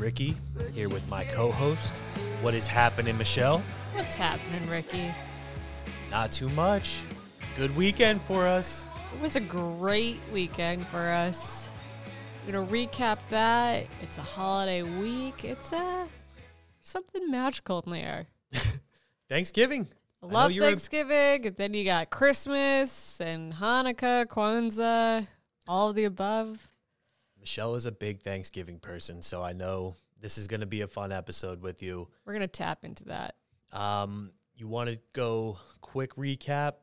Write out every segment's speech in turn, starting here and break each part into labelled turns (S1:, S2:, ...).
S1: Ricky, here with my co host. What is happening, Michelle?
S2: What's happening, Ricky?
S1: Not too much. Good weekend for us.
S2: It was a great weekend for us. I'm gonna recap that. It's a holiday week. It's uh, something magical in the air.
S1: Thanksgiving.
S2: I love
S1: were-
S2: Thanksgiving, and then you got Christmas and Hanukkah, Kwanzaa, all of the above.
S1: Michelle is a big Thanksgiving person, so I know this is going to be a fun episode with you.
S2: We're gonna tap into that.
S1: Um, you want to go quick recap,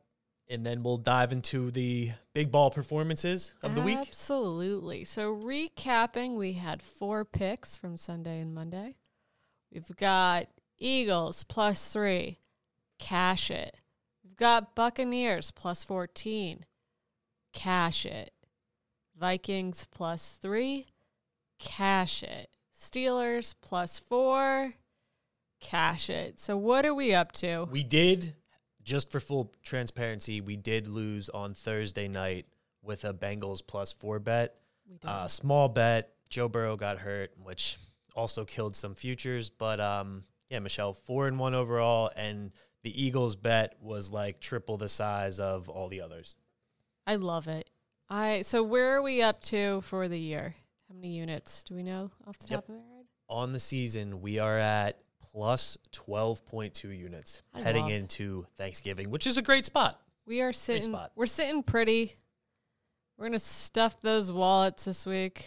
S1: and then we'll dive into the big ball performances of the week.
S2: Absolutely. So recapping, we had four picks from Sunday and Monday. We've got Eagles plus three, cash it. We've got Buccaneers plus 14, cash it. Vikings plus three, cash it. Steelers plus four, cash it. So what are we up to?
S1: We did, just for full transparency, we did lose on Thursday night with a Bengals plus four bet. Uh, small bet. Joe Burrow got hurt, which also killed some futures. But um, yeah, Michelle, four and one overall, and the Eagles bet was like triple the size of all the others.
S2: I love it. I so where are we up to for the year? How many units do we know off the
S1: Yep.
S2: top of our head?
S1: On the season, we are at plus twelve point two units
S2: I
S1: heading into Thanksgiving, which is a great spot.
S2: We are sitting. We're sitting pretty. We're gonna stuff those wallets this week.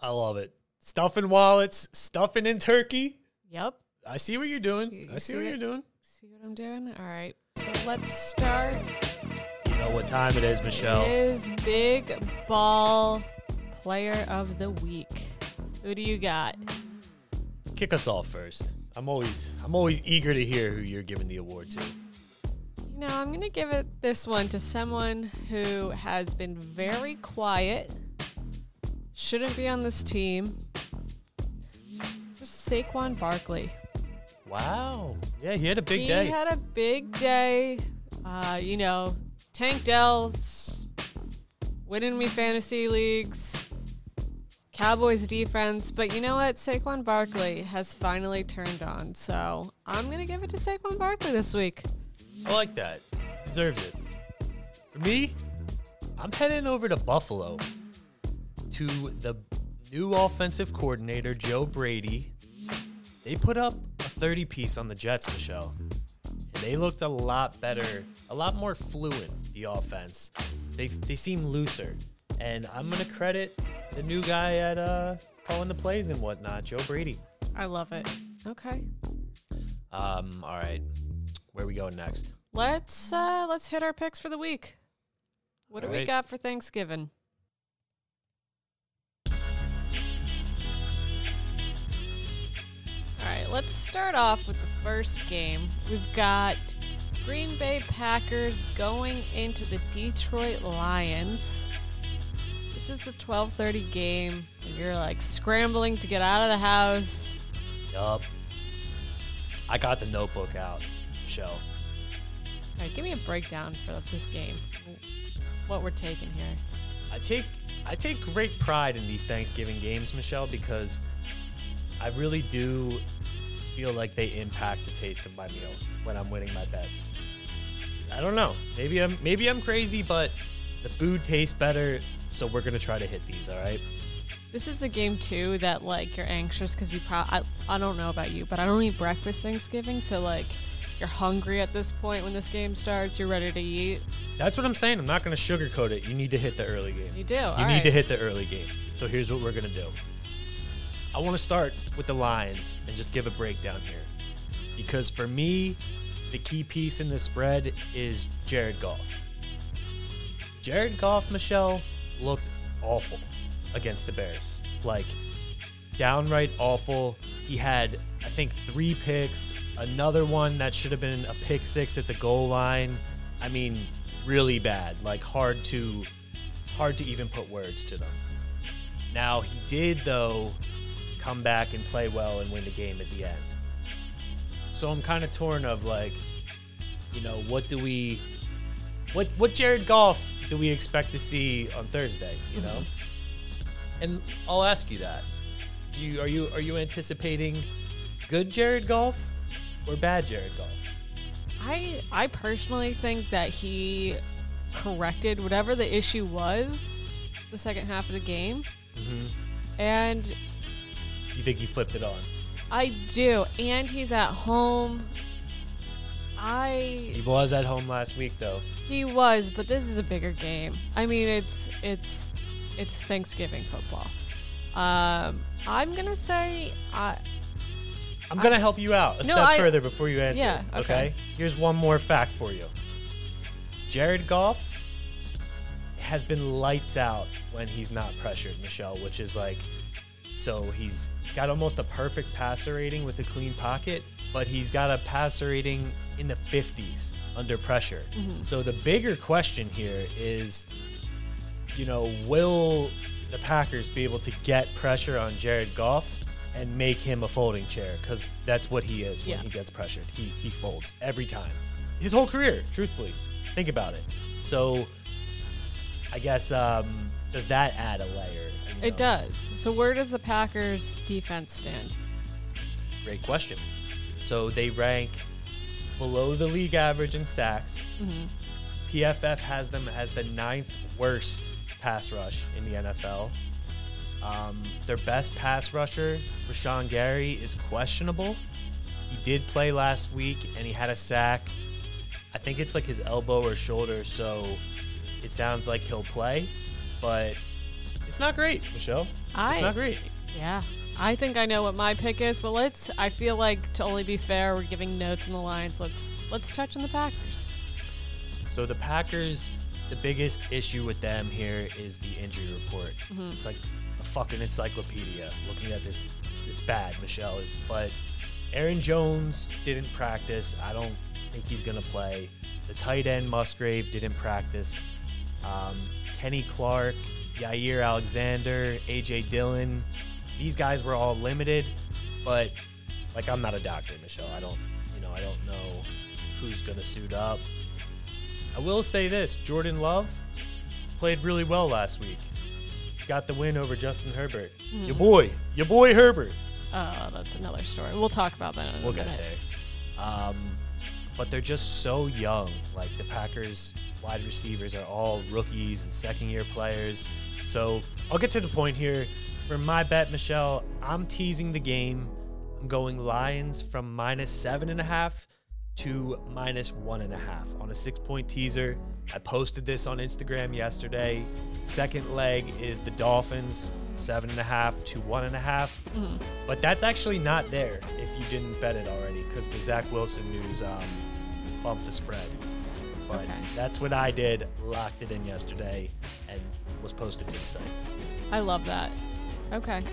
S1: I love it. Stuffing wallets, stuffing in turkey.
S2: Yep.
S1: I see what you're doing.
S2: You-
S1: I see,
S2: see
S1: what
S2: it?
S1: you're doing.
S2: See what I'm doing? All right. So let's start.
S1: Know what time it is, Michelle.
S2: It is big ball player of the week. Who do you got?
S1: Kick us off first. I'm always I'm always eager to hear who you're giving the award to.
S2: You know, I'm going to give it this one to someone who has been very quiet, shouldn't be on this team. It's Saquon Barkley.
S1: Wow. Yeah, he had a big
S2: he
S1: day.
S2: He had a big day. Uh, you know, Tank Dell's winning me fantasy leagues. Cowboys defense, but you know what? Saquon Barkley has finally turned on, so I'm gonna give it to Saquon Barkley this week.
S1: I like that. Deserves it. For me, I'm heading over to Buffalo to the new offensive coordinator, Joe Brady. They put up a 30 piece on the Jets, Michelle. And they looked a lot better, a lot more fluent, the offense. They, they seem looser. And I'm going to credit the new guy at uh, calling the plays and whatnot, Joe Brady.
S2: I love it. Okay.
S1: Um, all right. Where we going next?
S2: Let's uh let's hit our picks for the week. What do we got for Thanksgiving? All right, let's start off with the first game. We've got Green Bay Packers going into the Detroit Lions. This is a 12:30 game. and You're like scrambling to get out of the house.
S1: Yup. I got the notebook out, Michelle.
S2: All right, give me a breakdown for this game. What we're taking here.
S1: I take I take great pride in these Thanksgiving games, Michelle, because I really do feel like they impact the taste of my meal when I'm winning my bets. I don't know. Maybe I'm maybe I'm crazy, but the food tastes better, so we're gonna try to hit these. All right.
S2: This is a game too that like you're anxious because you probably I, I don't know about you, but I don't eat breakfast Thanksgiving, so like you're hungry at this point when this game starts. You're ready to eat.
S1: That's what I'm saying. I'm not gonna sugarcoat it. You need to hit the early game.
S2: You do.
S1: You need to hit the early game. So here's what we're gonna do. I want to start with the Lions and just give a breakdown here, because for me, the key piece in the spread is Jared Goff. Jared Goff, Michelle, looked awful against the Bears. Like downright awful. He had, I think, three picks, another one that should have been a pick six at the goal line. I mean, really bad. Like hard to hard to even put words to them. Now he did though come back and play well and win the game at the end. So I'm kind of torn of like, you know, what do we what what Jared Goff do we expect to see on Thursday? You know, and I'll ask you that. Do you are you are you anticipating good Jared Goff or bad Jared Goff?
S2: I I personally think that he corrected whatever the issue was the second half of the game.
S1: Mm-hmm.
S2: And
S1: You think he flipped it on?
S2: I do. And he's at home. I He
S1: was at home last week though.
S2: he was, but this is a bigger game. I mean, it's it's it's Thanksgiving football. Um, I'm gonna say I
S1: I'm gonna help you out a
S2: No,
S1: step
S2: I-
S1: further before you answer.
S2: Yeah, okay.
S1: Here's one more fact for you. Jared Goff has been lights out when he's not pressured, Michelle, which is like so he's got almost a perfect passer rating with a clean pocket, but he's got a passer rating in the 50s under pressure. So the bigger question here is you know, will the Packers be able to get pressure on Jared Goff and make him a folding chair? Because that's what he is when
S2: Yeah.
S1: he gets pressured. He he folds every time. His whole career, truthfully. Think about it. So I guess um, does that add a layer? you
S2: it does. So where does the Packers defense stand?
S1: Great question. So they rank below the league average in sacks.
S2: Mhm.
S1: PFF has them as the ninth worst pass rush in the NFL. Um, their best pass rusher, Rashan Gary, is questionable. He did play last week and he had a sack. I think it's like his elbow or shoulder, so it sounds like he'll play, but it's not great, Michelle.
S2: I
S1: it's not great.
S2: Yeah. I think I know what my pick is, but let's I feel like to only be fair, we're giving notes in the lines. Let's let's touch on the Packers.
S1: So the Packers, the biggest issue with them here is the injury report.
S2: Mm-hmm.
S1: It's like a fucking encyclopedia. Looking at this, it's, it's bad, Michelle. But Aaron Jones didn't practice. I don't think he's gonna play. The tight end Musgrave didn't practice. Um, Kenny Clark, Jaire Alexander, AJ Dillon. These guys were all limited, but like I'm not a doctor, Michelle. I don't, you know, I don't know who's gonna suit up. I will say this Jordan Love played really well last week. Got the win over Justin Herbert. Your boy, your boy Herbert.
S2: Oh, that's another story. We'll talk about that in
S1: We'll
S2: a
S1: get
S2: minute.
S1: there. Um, but they're just so young. Like the Packers wide receivers are all rookies and second year players. So I'll get to the point here. For my bet, Michelle, I'm teasing the game. I'm going Lions from minus seven and a half to minus one and a half on a six point teaser. I posted this on Instagram yesterday. Second leg is the Dolphins, seven and a half to one and a half. But that's actually not there if you didn't bet it already because the Zach Wilson news um, bumped the spread. But
S2: Okay.
S1: that's what I did, locked it in yesterday, and was posted to the site.
S2: I love that. Okay.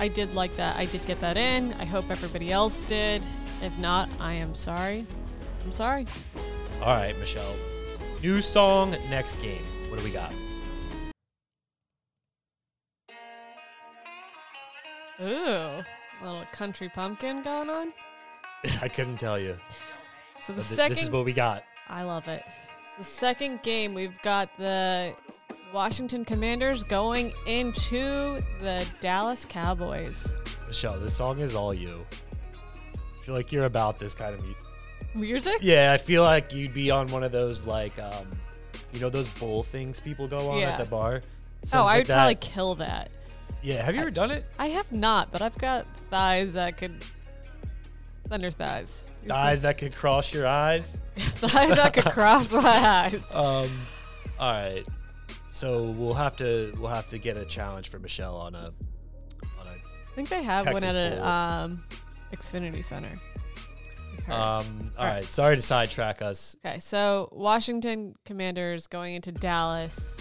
S2: I did like that. I did get that in. I hope everybody else did. If not, I am sorry. I'm sorry.
S1: All right, Michelle. New song, next game. What do we got?
S2: Ooh, a little country pumpkin going on.
S1: I couldn't tell you.
S2: So the
S1: th-
S2: second
S1: this is what we got.
S2: I love it. The second game, we've got the Washington Commanders going into the Dallas Cowboys.
S1: Michelle, this song is all you. I feel like you're about this kind of music.
S2: Music?
S1: Yeah, I feel like you'd be on one of those like um, you know those bowl things people go on
S2: Yeah.
S1: at the bar.
S2: Oh,
S1: Sounds
S2: I
S1: like
S2: would probably kill that.
S1: Yeah, have you ever done it?
S2: I have not, but I've got thighs that could. Thunder thighs. You see-
S1: that could cross your eyes.
S2: thighs that could cross my eyes.
S1: Um, all right. So we'll have to we'll have to get a challenge for Michelle on a on
S2: I think they have
S1: Texas
S2: one at a
S1: Bowl.
S2: um, Xfinity Center. I've
S1: Um, all right. Sorry to sidetrack us.
S2: okay, so Washington Commanders going into Dallas.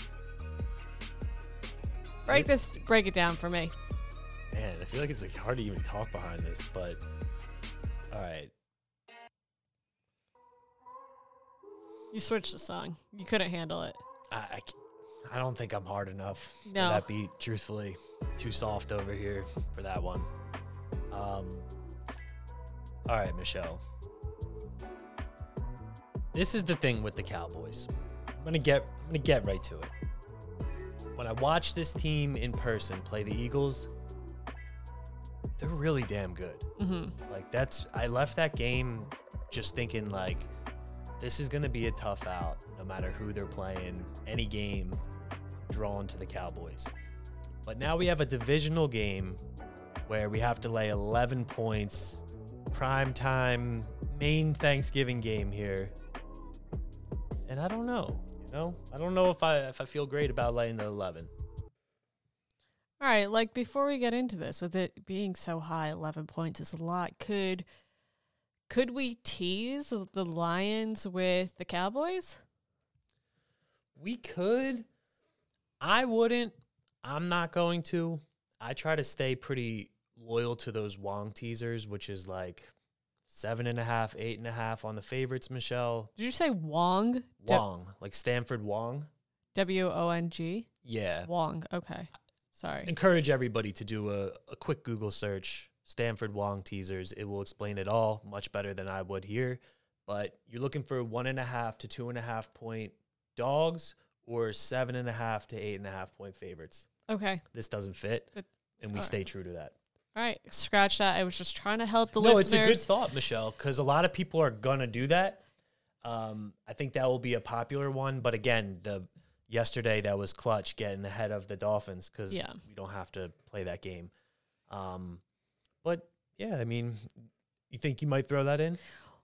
S2: Break this, break it down for me.
S1: Man, I feel like it's like hard to even talk behind this, but all right.
S2: You switched the song. You couldn't handle it.
S1: I, I, c- I don't think I'm hard enough
S2: No.
S1: for that beat. Truthfully, too soft over here for that one. Um. All right, Michelle. This is the thing with the Cowboys. I'm gonna get I'm gonna get right to it. When I watch this team in person play the Eagles, they're really damn good.
S2: Mm-hmm.
S1: Like that's I left that game just thinking like this is gonna be a tough out no matter who they're playing. Any game drawn to the Cowboys. But now we have a divisional game where we have to lay 11 points, prime time, main Thanksgiving game here. And I don't know, know, I don't know if I if I feel great about laying the 11.
S2: All right, like before we get into this, with it being so high, eleven points is a lot. Could could we tease the Lions with the Cowboys?
S1: We could. I wouldn't. I'm not going to. I try to stay pretty loyal to those Wong teasers, which is like seven and a half, eight and a half on the favorites, Michelle.
S2: Did you say Wong?
S1: Wong, like Stanford Wong.
S2: W O N G.
S1: Yeah.
S2: Wong. Okay. Sorry.
S1: Encourage everybody to do a, a quick Google search. Stanford Wong teasers. It will explain it all much better than I would here. But you're looking for one and a half to two and a half point dogs or seven and a half to eight and a half point favorites.
S2: Okay.
S1: This doesn't fit,
S2: Good.
S1: and we
S2: All right.
S1: stay true to that.
S2: All right. Scratch that. I was just trying to help the listeners.
S1: no, it's a good thought, Michelle, because a lot of people are gonna do that. Um, I think that will be a popular one, but again, the yesterday that was clutch getting ahead of the Dolphins because
S2: Yeah.
S1: we don't have to play that game. Um, but yeah, I mean, you think you might throw that in?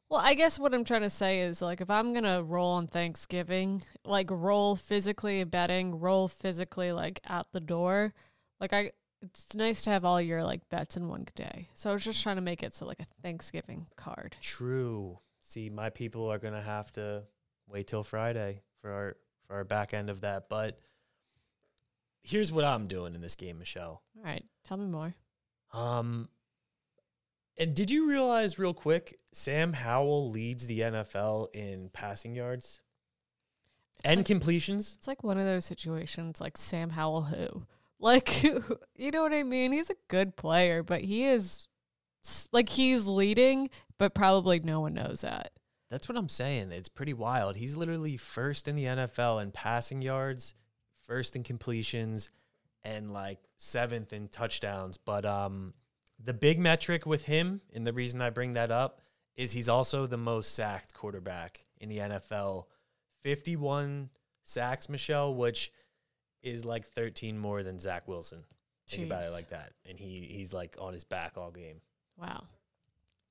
S2: Well, I guess what I'm trying to say is like if I'm gonna roll on Thanksgiving, like roll physically in betting, roll physically like at the door, like I, it's nice to have all your like bets in one day. So I was just trying to make it so like a Thanksgiving card.
S1: True. See, my people are gonna have to wait till Friday for our for our back end of that. But here's what I'm doing in this game, Michelle.
S2: All right, tell me more.
S1: Um, and did you realize real quick, Sam Howell leads the NFL in passing yards
S2: It's
S1: and
S2: like,
S1: completions?
S2: it's like one of those situations like Sam Howell who, like you know what I mean? He's a good player, but he is like he's leading, but probably no one knows that.
S1: That's what I'm saying. It's pretty wild. He's literally first in the NFL in passing yards, first in completions, and like seventh in touchdowns. But um, the big metric with him, and the reason I bring that up, is he's also the most sacked quarterback in the NFL. 51 sacks, Michelle, which is like 13 more than Zach Wilson. Think about it like that. And he he's like on his back all game.
S2: Wow.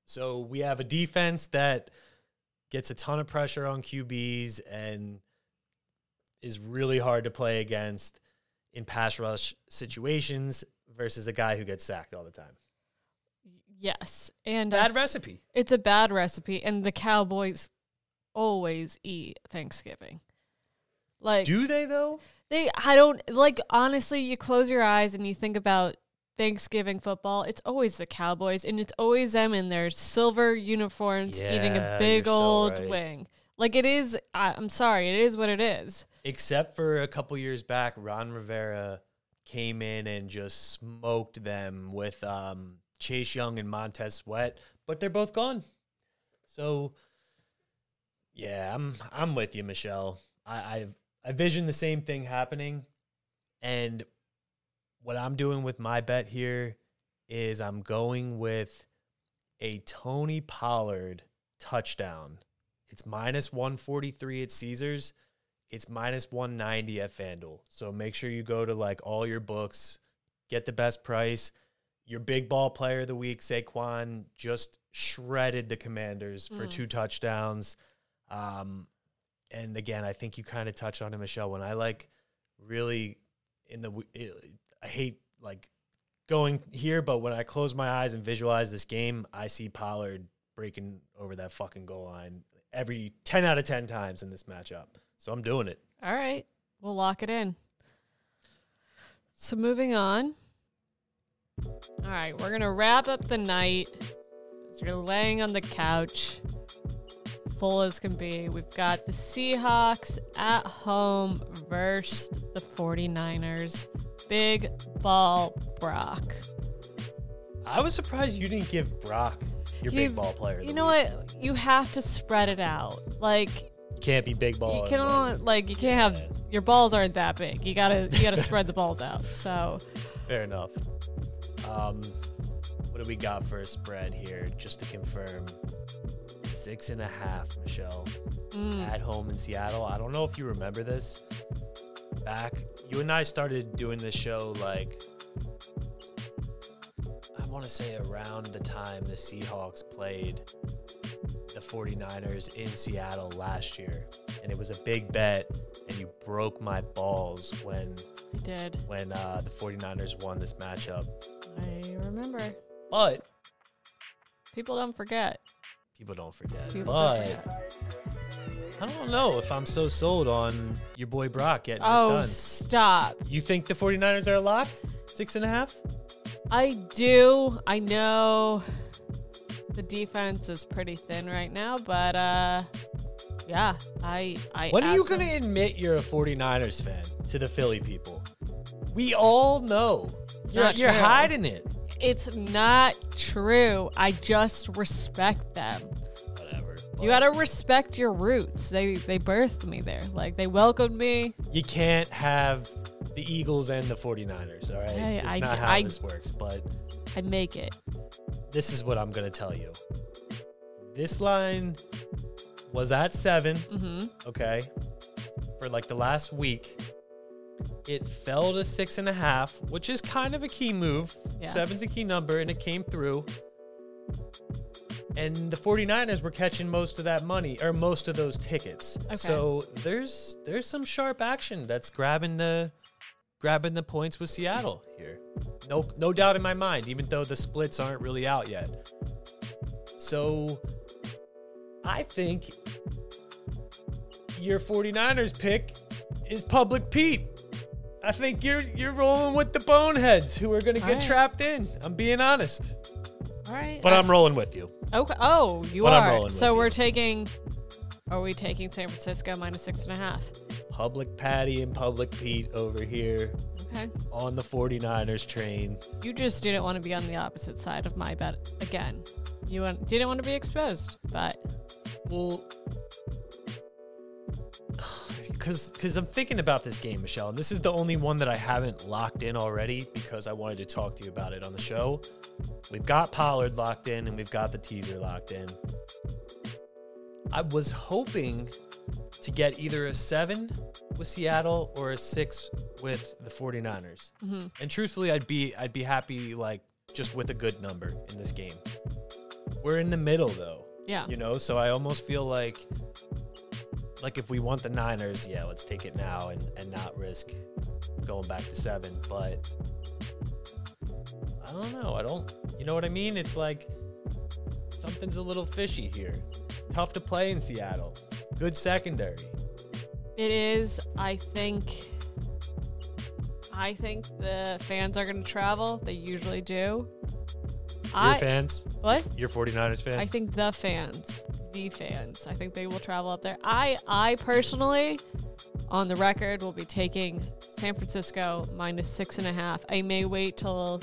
S1: So we have a defense that gets a ton of pressure on QBs and is really hard to play against in pass rush situations versus a guy who gets sacked all the time.
S2: Yes, and
S1: Bad recipe.
S2: It's a bad recipe, and the Cowboys always eat Thanksgiving. Like
S1: Do they though?
S2: They, I don't like. Honestly, you close your eyes and you think about Thanksgiving football. It's always the Cowboys, and it's always them in their silver uniforms eating a big
S1: you're so
S2: old
S1: right.
S2: wing. Like it is. I, I'm sorry, it is what it is.
S1: Except for a couple years back, Ron Rivera came in and just smoked them with um, Chase Young and Montez Sweat, but they're both gone. So, yeah, I'm I'm with you, Michelle. I I've, I vision the same thing happening, and what I'm doing with my bet here is I'm going with a Tony Pollard touchdown. It's minus 143 at Caesars it's minus 190 at FanDuel. So make sure you go to like all your books, get the best price. Your big ball player of the week, Saquon, just shredded the Commanders for
S2: Mm.
S1: two touchdowns. Um, and again, I think you kind of touched on it, Michelle. When I like really in the, I hate like going here, but when I close my eyes and visualize this game, I see Pollard breaking over that fucking goal line every 10 out of 10 times in this matchup. So I'm doing it.
S2: All right, we'll lock it in. So moving on. All right, we're gonna wrap up the night. As you're laying on the couch, full as can be. We've got the Seahawks at home versus the 49ers. Big ball Brock.
S1: I was surprised you didn't give Brock your
S2: He's-
S1: big ball player.
S2: You know
S1: week.
S2: what? You have to spread it out. Like
S1: can't be big ball.
S2: You can only, like you can't have your balls aren't that big. You gotta you gotta spread the balls out. So
S1: Fair enough. Um, what do we got for a spread here? Just to confirm, six and a half, Michelle,
S2: mm,
S1: at home in Seattle. I don't know if you remember this. Back, you and I started doing this show like I want to say around the time the Seahawks played the 49ers in Seattle last year, and it was a big bet, and you broke my balls when
S2: I did.
S1: when uh, the 49ers won this matchup.
S2: I remember.
S1: But
S2: People don't forget.
S1: People don't forget.
S2: People
S1: but
S2: don't forget.
S1: I don't know if I'm so sold on your boy Brock getting
S2: Oh,
S1: this
S2: stop.
S1: You think the 49ers are a lock? Six and a half?
S2: I do. I know the defense is pretty thin right now, but uh yeah, I I
S1: When are you going to admit you're a 49ers fan to the Philly people? We all know.
S2: It's
S1: you're you're hiding it.
S2: It's not true. I just respect them.
S1: Whatever.
S2: You gotta respect your roots. They they birthed me there. Like they welcomed me.
S1: You can't have the Eagles and the 49ers, all right?
S2: Hey,
S1: it's
S2: I
S1: not how
S2: I-
S1: this works, but
S2: I make it.
S1: this is what I'm going to tell you. This line was at seven,
S2: Mm-hmm.
S1: okay, for like the last week. It fell to six and a half, which is kind of a key move.
S2: Yeah.
S1: Seven's a key number, and it came through. And the 49ers were catching most of that money or most of those tickets.
S2: Okay.
S1: So there's there's some sharp action that's grabbing the grabbing the points with Seattle here. No no doubt in my mind, even though the splits aren't really out yet. So I think your 49ers pick is Public Pete. I think you're you're rolling with the boneheads who are gonna get
S2: Alright.
S1: trapped in. I'm being honest.
S2: All right.
S1: But
S2: I-
S1: I'm rolling with you.
S2: okay. Oh, you
S1: But I'm
S2: are. So we're
S1: you.
S2: taking. Are we taking San Francisco minus six and a half?
S1: Public Patty and Public Pete over here
S2: Okay.
S1: on the 49ers train.
S2: You just didn't want to be on the opposite side of my bet again. You didn't want to be exposed, but
S1: Well, because because I'm thinking about this game, Michelle, and this is the only one that I haven't locked in already because I wanted to talk to you about it on the show. We've got Pollard locked in, and we've got the teaser locked in. I was hoping to get either a seven with Seattle or a six with the 49ers.
S2: mhm.
S1: And truthfully, I'd be I'd be happy like just with a good number in this game. We're in the middle though
S2: yeah.
S1: you know so i almost feel like like if we want the niners yeah let's take it now and and not risk going back to seven but i don't know i don't you know what i mean it's like something's a little fishy here it's tough to play in seattle good secondary
S2: It is. I think. I think the fans are going to travel. They usually do.
S1: your
S2: I
S1: fans
S2: what?
S1: your 49ers fans
S2: I think the fans, fans. I think they will travel up there. I I personally, on the record, will be taking San Francisco minus six and a half. I may wait till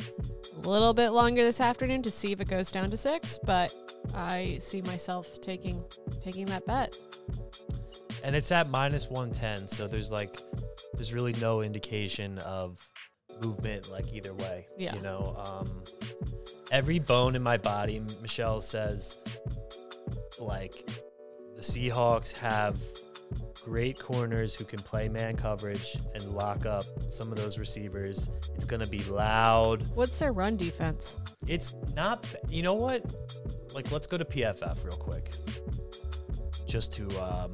S2: a little bit longer this afternoon to see if it goes down to six, but I see myself taking taking that bet.
S1: and it's at minus 110 so there's like there's really no indication of movement like either way
S2: Yeah.
S1: you know um every bone in my body michelle says like the seahawks have great corners who can play man coverage and lock up some of those receivers. It's going to be loud.
S2: What's their run defense?
S1: it's not you know what? Like let's go to pff real quick. Just to um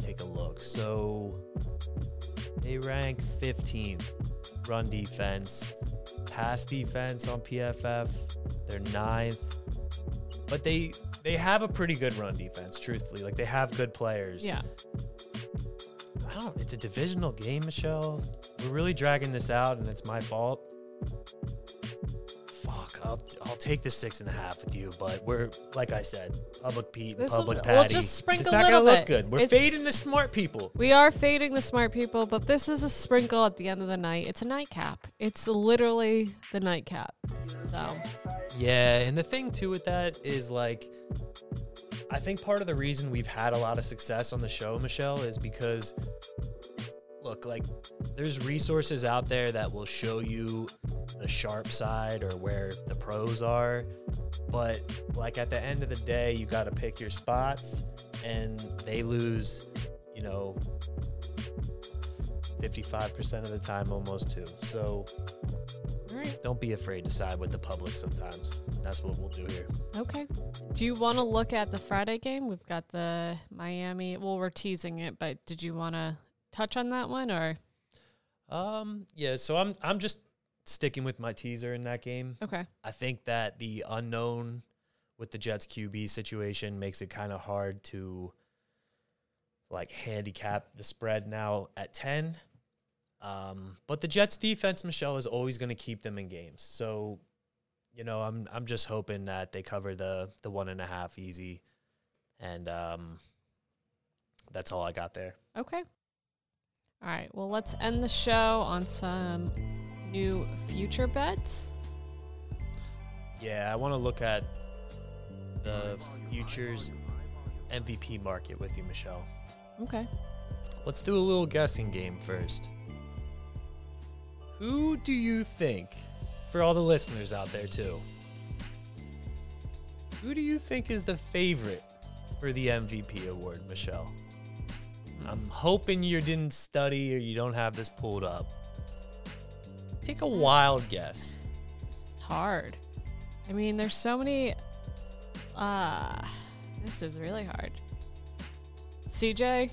S1: take a look. So they rank 15th run defense. Pass defense on pff they're ninth but they they have a pretty good run defense truthfully like they have good players
S2: Yeah.
S1: I don't. It's a divisional game, Michelle. We're really dragging this out, and it's my fault. Fuck. I'll I'll take the six and a half with you, but we're like I said, public Pete, and
S2: This'll-
S1: public
S2: we'll just sprinkle
S1: it's
S2: a
S1: not
S2: little
S1: gonna look
S2: bit.
S1: good. We're
S2: It's-
S1: fading the smart people.
S2: We are fading the smart people, but this is a sprinkle at the end of the night. It's a nightcap. It's literally the nightcap. So
S1: Yeah, and the thing too with that is like, I think part of the reason we've had a lot of success on the show, Michelle, is because look, like there's resources out there that will show you the sharp side or where the pros are. But like at the end of the day, you got to pick your spots and they lose, you know, 55% of the time almost too. So. Don't be afraid to side with the public sometimes. That's what we'll do here.
S2: Okay. Do you want to look at the Friday game? We've got the Miami. Well, we're teasing it, but did you want to touch on that one or?
S1: Um, yeah, so I'm I'm just sticking with my teaser in that game.
S2: Okay.
S1: I think that the unknown with the Jets QB situation makes it kind of hard to like handicap the spread now at 10. Um, but the Jets defense, Michelle, is always going to keep them in games. So, you know, I'm I'm just hoping that they cover the the one and a half easy. And um that's all I got there.
S2: Okay. All right. Well, let's end the show on some new future bets.
S1: Yeah, I want to look at the futures MVP market with you, Michelle.
S2: Okay.
S1: Let's do a little guessing game first. Who do you think, for all the listeners out there too, who do you think is the favorite for the MVP award, Michelle? I'm hoping you didn't study or you don't have this pulled up. Take a wild guess.
S2: It's hard. I mean, there's so many. Uh, this is really hard. CJ,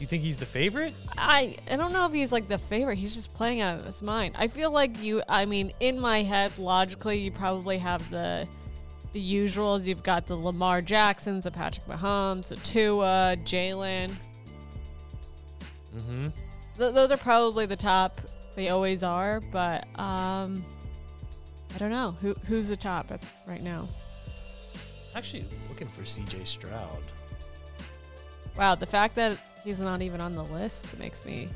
S1: You think he's the favorite?
S2: I I don't know if he's like the favorite. He's just playing out of his mind. I feel like you. I mean, in my head, logically, you probably have the the usuals. You've got the Lamar Jacksons, the Patrick Mahomes, the Tua, Jalen.
S1: Mm-hmm.
S2: Th- those are probably the top. They always are, but um, I don't know who who's the top at, right now.
S1: Actually, looking for CJ Stroud.
S2: Wow, the fact that he's not even on the list it makes me.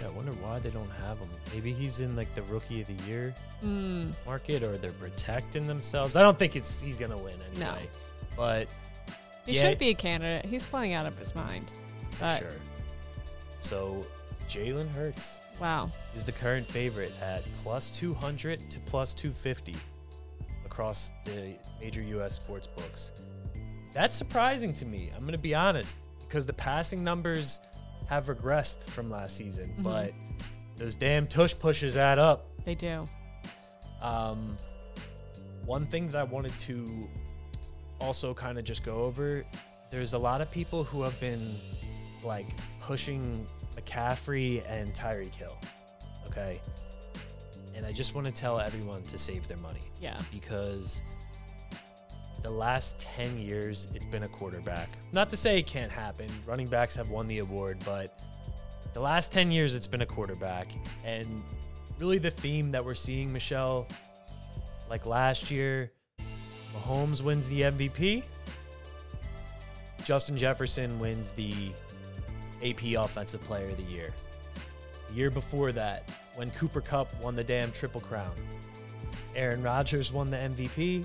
S1: Yeah, I wonder why they don't have him. Maybe he's in like the rookie of the year
S2: Hmm.
S1: market, or they're protecting themselves. I don't think it's he's gonna win anyway.
S2: No.
S1: but
S2: He
S1: Yeah.
S2: should be a candidate. He's playing out of his mind. But
S1: sure. So Jalen Hurts
S2: wow,
S1: is the current favorite at plus 200 to plus 250 across the major U.S. sports books. That's surprising to me. I'm gonna be honest because the passing numbers have regressed from last season,
S2: Mhm.
S1: but those damn tush pushes add up.
S2: they do.
S1: Um, one thing that I wanted to also kind of just go over there's a lot of people who have been like pushing McCaffrey and Tyreek Hill. Okay. And I just want to tell everyone to save their money
S2: Yeah.
S1: because the last 10 years it's been a quarterback. Not to say it can't happen. Running backs have won the award, but the last 10 years it's been a quarterback. And really the theme that we're seeing, Michelle, like last year, Mahomes wins the MVP. Justin Jefferson wins the AP Offensive Player of the Year. The year before that, when Cooper Kupp won the damn Triple Crown, Aaron Rodgers won the MVP.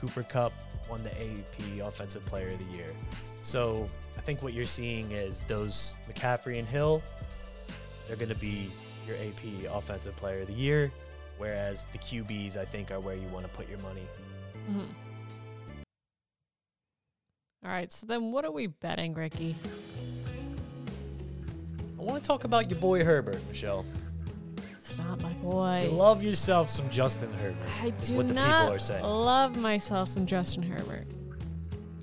S1: Cooper Kupp won the AP Offensive Player of the Year. So I think what you're seeing is those McCaffrey and Hill, they're going to be your AP Offensive Player of the Year, whereas the QBs, I think, are where you want to put your money.
S2: Mhm. All right. So then, what are we betting, Ricky?
S1: I want to talk about your boy Herbert, Michelle.
S2: Not my boy.
S1: love yourself some Justin Herbert.
S2: I do
S1: what the
S2: not
S1: people are saying.
S2: love myself some Justin Herbert.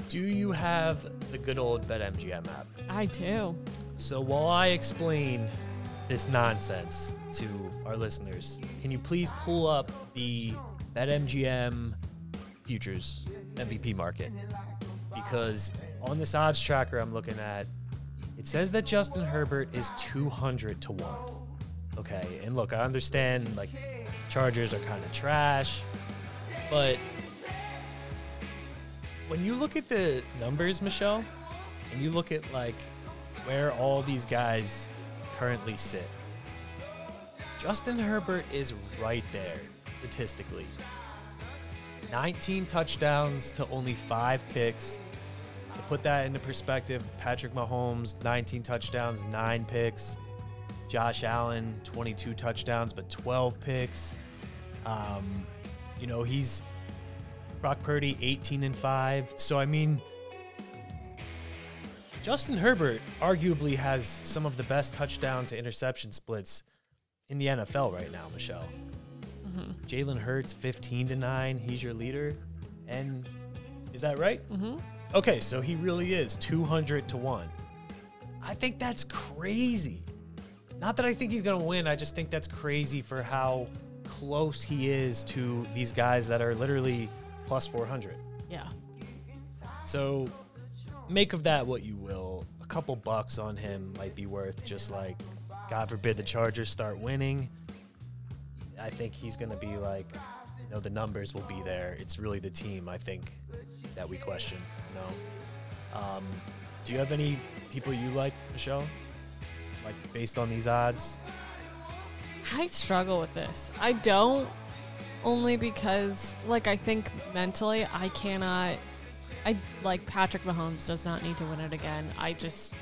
S1: Do you have the good old BetMGM app?
S2: I do.
S1: So while I explain this nonsense to our listeners, can you please pull up the BetMGM futures MVP market? Because on this odds tracker I'm looking at, it says that Justin Herbert is 200 to 1. Okay, and look, I understand like Chargers are kind of trash, but when you look at the numbers, Michelle, and you look at like where all these guys currently sit, Justin Herbert is right there statistically. 19 touchdowns to only five picks. To put that into perspective, Patrick Mahomes, 19 touchdowns, nine picks. Josh Allen, 22 touchdowns, but 12 picks. Um, you know, he's Brock Purdy, 18 and 5. So, I mean, Justin Herbert arguably has some of the best touchdown to interception splits in the NFL right now, Michelle.
S2: Mm-hmm.
S1: Jalen Hurts, 15 to 9. He's your leader. And is that right?
S2: Mm-hmm.
S1: Okay, so he really is 200 to 1. I think that's crazy. Not that I think he's going to win, I just think that's crazy for how close he is to these guys that are literally plus 400.
S2: Yeah.
S1: So make of that what you will. A couple bucks on him might be worth just like, God forbid the Chargers start winning. I think he's going to be like, you know, the numbers will be there. It's really the team, I think, that we question. You know, um, do you have any people you like, Michelle? Like based on these odds?
S2: I struggle with this. I don't only because like I think mentally I cannot I like Patrick Mahomes does not need to win it again. I just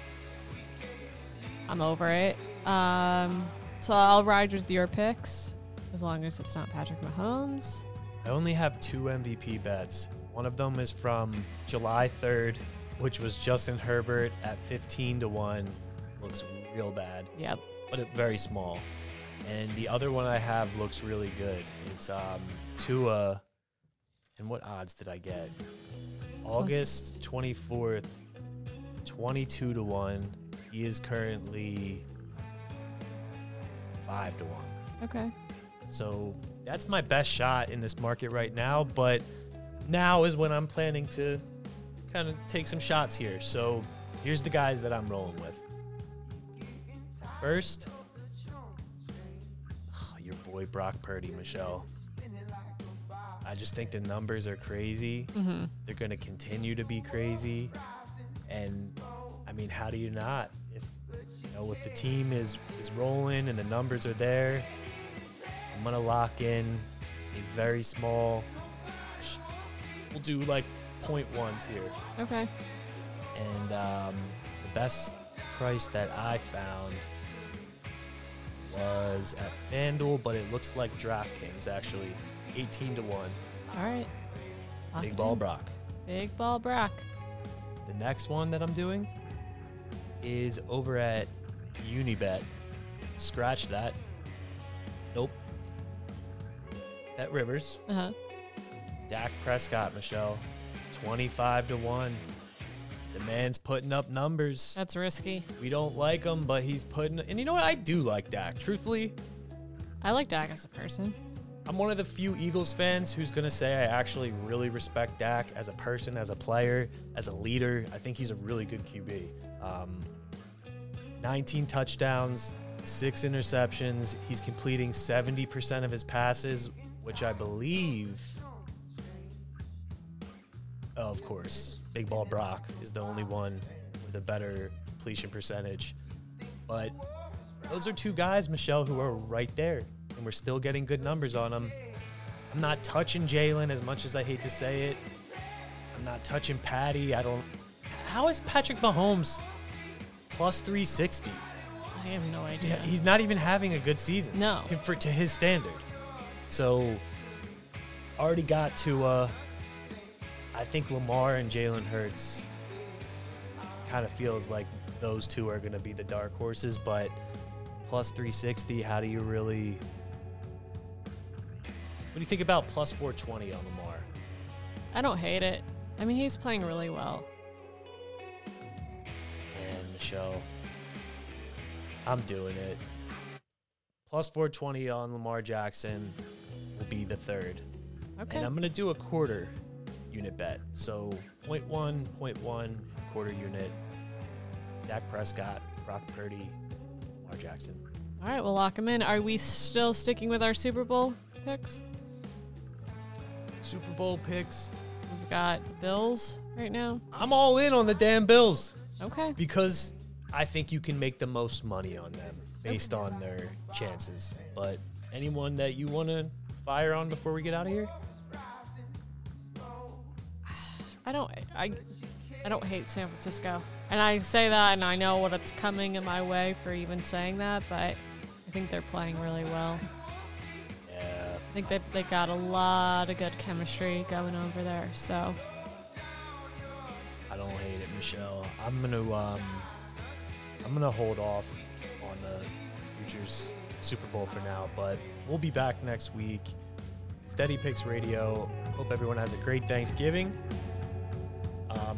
S2: I'm over it. Um so I'll ride with your picks as long as it's not Patrick Mahomes.
S1: I only have two MVP bets. One of them is from July 3rd, which was Justin Herbert at 15 to 1. Looks real bad,
S2: Yep.
S1: but it, very small. And the other one I have looks really good. It's um, Tua. And what odds did I get? August 24th, 22 to 1. He is currently 5 to 1.
S2: Okay.
S1: So that's my best shot in this market right now. But now is when I'm planning to kind of take some shots here. So here's the guys that I'm rolling with. First, your boy Brock Purdy, Michelle. I just think the numbers are crazy.
S2: Mhm.
S1: They're going to continue to be crazy. And I mean, how do you not? If you know, if the team is is rolling and the numbers are there, I'm gonna lock in a very small. We'll do like point ones here,
S2: Okay.
S1: and um, the best price that I found was at FanDuel, but it looks like DraftKings actually, 18 to one.
S2: All right. Lock
S1: Big ball
S2: in.
S1: Brock.
S2: Big ball Brock.
S1: The next one that I'm doing is over at Unibet. Scratch that. Nope. Bet Rivers.
S2: Uh-huh.
S1: Dak Prescott, Michelle. 25 to 1. The man's putting up numbers.
S2: That's risky.
S1: We don't like him, but he's putting. And you know what? I do like Dak. Truthfully,
S2: I like Dak as a person.
S1: I'm one of the few Eagles fans who's going to say I actually really respect Dak as a person, as a player, as a leader. I think he's a really good QB. Um, 19 touchdowns, six interceptions. He's completing 70% of his passes, which I believe. Oh, of course, Big Ball Brock is the only one with a better completion percentage. But those are two guys, Michelle, who are right there, and we're still getting good numbers on them. I'm not touching Jalen as much as I hate to say it. I'm not touching Patty. I don't. How is Patrick Mahomes plus 360?
S2: I have no idea.
S1: He's not even having a good season.
S2: No.
S1: For, to his standard. So, already got to, uh, I think Lamar and Jalen Hurts kind of feels like those two are going to be the dark horses, but plus 360, how do you really. What do you think about plus 420 on Lamar?
S2: I don't hate it. I mean, he's playing really well.
S1: And Michelle, I'm doing it. Plus 420 on Lamar Jackson will be the third.
S2: Okay.
S1: And I'm going to do a quarter unit bet. So 0.1, 0.1, quarter unit. Dak Prescott, Brock Purdy, Lamar Jackson.
S2: All right, we'll lock them in. Are we still sticking with our Super Bowl picks?
S1: Super Bowl picks.
S2: We've got the Bills right now.
S1: I'm all in on the damn Bills
S2: Okay.
S1: because I think you can make the most money on them based on their chances. But anyone that you want to fire on before we get out of here?
S2: Don't I I don't hate San Francisco. And I say that and I know what it's coming in my way for even saying that, but I think they're playing really well.
S1: Yeah.
S2: I think they've they got a lot of good chemistry going over there. So
S1: I don't hate it, Michelle. I'm gonna um, I'm gonna hold off on the futures Super Bowl for now, but we'll be back next week. SteadyPicks Radio. Hope everyone has a great Thanksgiving.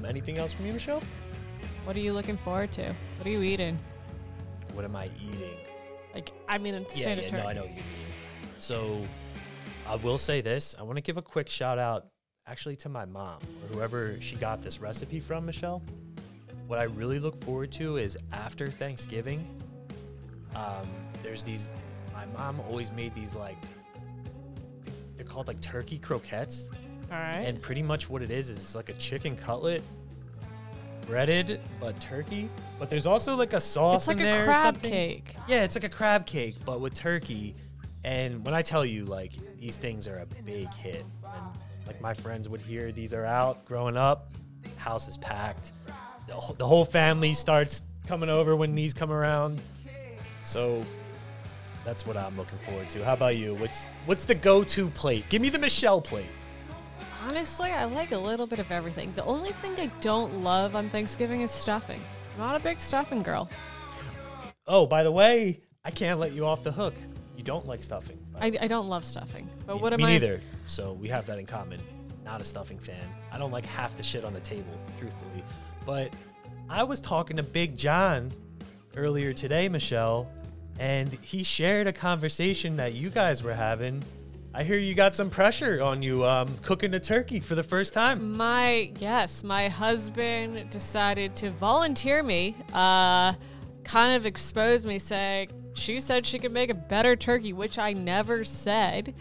S1: Um, anything else from you, Michelle?
S2: what are you looking forward to? What are you eating?
S1: What am I eating?
S2: Like I mean it's
S1: Yeah, yeah, no, I know what you mean. So I will say this. I want to give a quick shout out actually to my mom or whoever she got this recipe from, Michelle. What I really look forward to is after Thanksgiving, um, there's these, my mom always made these like, they're called like turkey croquettes.
S2: All right.
S1: And pretty much what it is is it's like a chicken cutlet, breaded but turkey. But there's also like a sauce in there.
S2: it's like
S1: in
S2: a
S1: there. or
S2: crab
S1: something.
S2: cake.
S1: Yeah, it's like a crab cake, but with turkey. And when I tell you, like, these things are a big hit. And like my friends would hear these are out growing up, house is packed. The, wh- the whole family starts coming over when these come around. So that's what I'm looking forward to. How about you? What's what's the go-to plate? Give me the Michelle plate.
S2: Honestly, I like a little bit of everything. The only thing I don't love on Thanksgiving is stuffing. I'm not a big stuffing girl.
S1: Oh, by the way, I can't let you off the hook. You don't like stuffing.
S2: I, I don't love stuffing. But what am
S1: me
S2: I?
S1: neither. So we have that in common. Not a stuffing fan. I don't like half the shit on the table, truthfully. But I was talking to Big John earlier today, Michelle, and he shared a conversation that you guys were having. I hear you got some pressure on you um, cooking a turkey for the first time.
S2: My yes, my husband decided to volunteer me, uh, kind of expose me, saying she said she could make a better turkey, which I never said.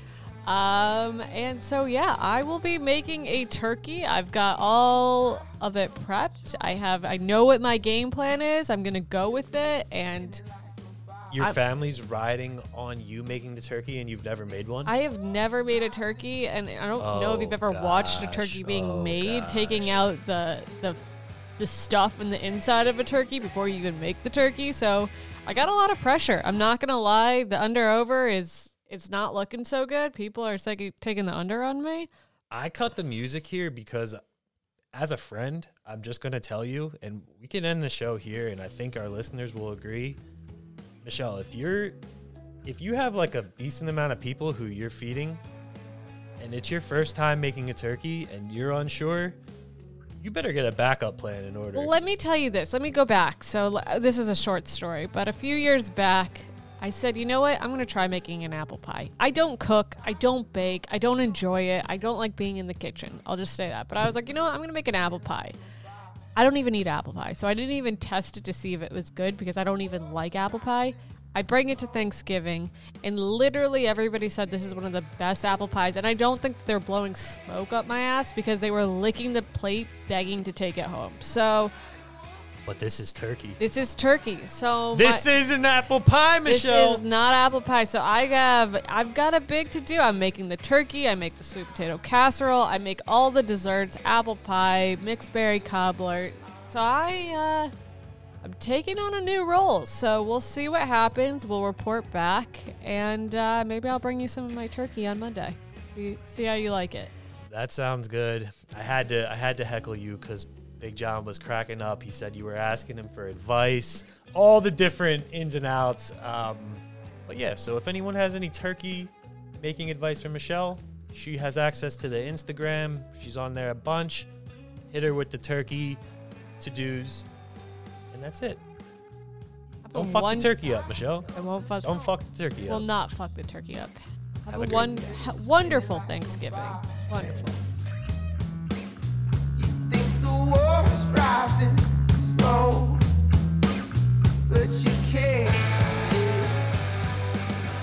S2: Um, and so yeah, I will be making a turkey. I've got all of it prepped. I have I know what my game plan is. I'm gonna go with it and
S1: Your
S2: I'm-
S1: family's riding on you making the turkey and you've never made one?
S2: I have never made a turkey, and I don't know if
S1: Oh,
S2: you've ever watched a turkey being
S1: Oh,
S2: made, taking out the the the stuff in the inside of a turkey before you even make the turkey. So I got a lot of pressure. I'm not gonna lie. The under over is it's not looking so good. People are taking taking the under on me.
S1: I cut the music here because as a friend, I'm just going to tell you, and we can end the show here, and I think our listeners will agree. Michelle, if you're, if you have like a decent amount of people who you're feeding, and it's your first time making a turkey, and you're unsure, you better get a backup plan in order.
S2: Well, let me tell you this. Let me go back. So this is a short story, but a few years back, I said, you know what? I'm going to try making an apple pie. I don't cook. I don't bake. I don't enjoy it. I don't like being in the kitchen. I'll just say that. But I was like, you know what? I'm going to make an apple pie. I don't even eat apple pie. So I didn't even test it to see if it was good because I don't even like apple pie. I bring it to Thanksgiving, and literally everybody said this is one of the best apple pies. And I don't think they're blowing smoke up my ass because they were licking the plate, begging to take it home. So
S1: but this is turkey.
S2: this is turkey. So
S1: This
S2: my-
S1: is an apple pie, Michelle.
S2: this is not apple pie. So I have I've got a big to do. I'm making the turkey. I make the sweet potato casserole. I make all the desserts: apple pie, mixed berry cobbler. So I uh, I'm taking on a new role. So we'll see what happens. We'll report back, and uh, maybe I'll bring you some of my turkey on Monday. See see how you like it.
S1: That sounds good. I had to I had to heckle you because Big John was cracking up. He said you were asking him for advice, all the different ins and outs. Um, but yeah, so if anyone has any turkey making advice for Michelle, she has access to the Instagram. She's on there a bunch. Hit her with the turkey to dos, and that's it. Don't fuck the turkey up, Michelle.
S2: I won't fuck.
S1: Don't fuck the turkey up.
S2: Will not fuck the turkey up. Have,
S1: Have
S2: a,
S1: a
S2: one, wonderful Thanksgiving. Wonderful.
S3: rising slow, but you can't.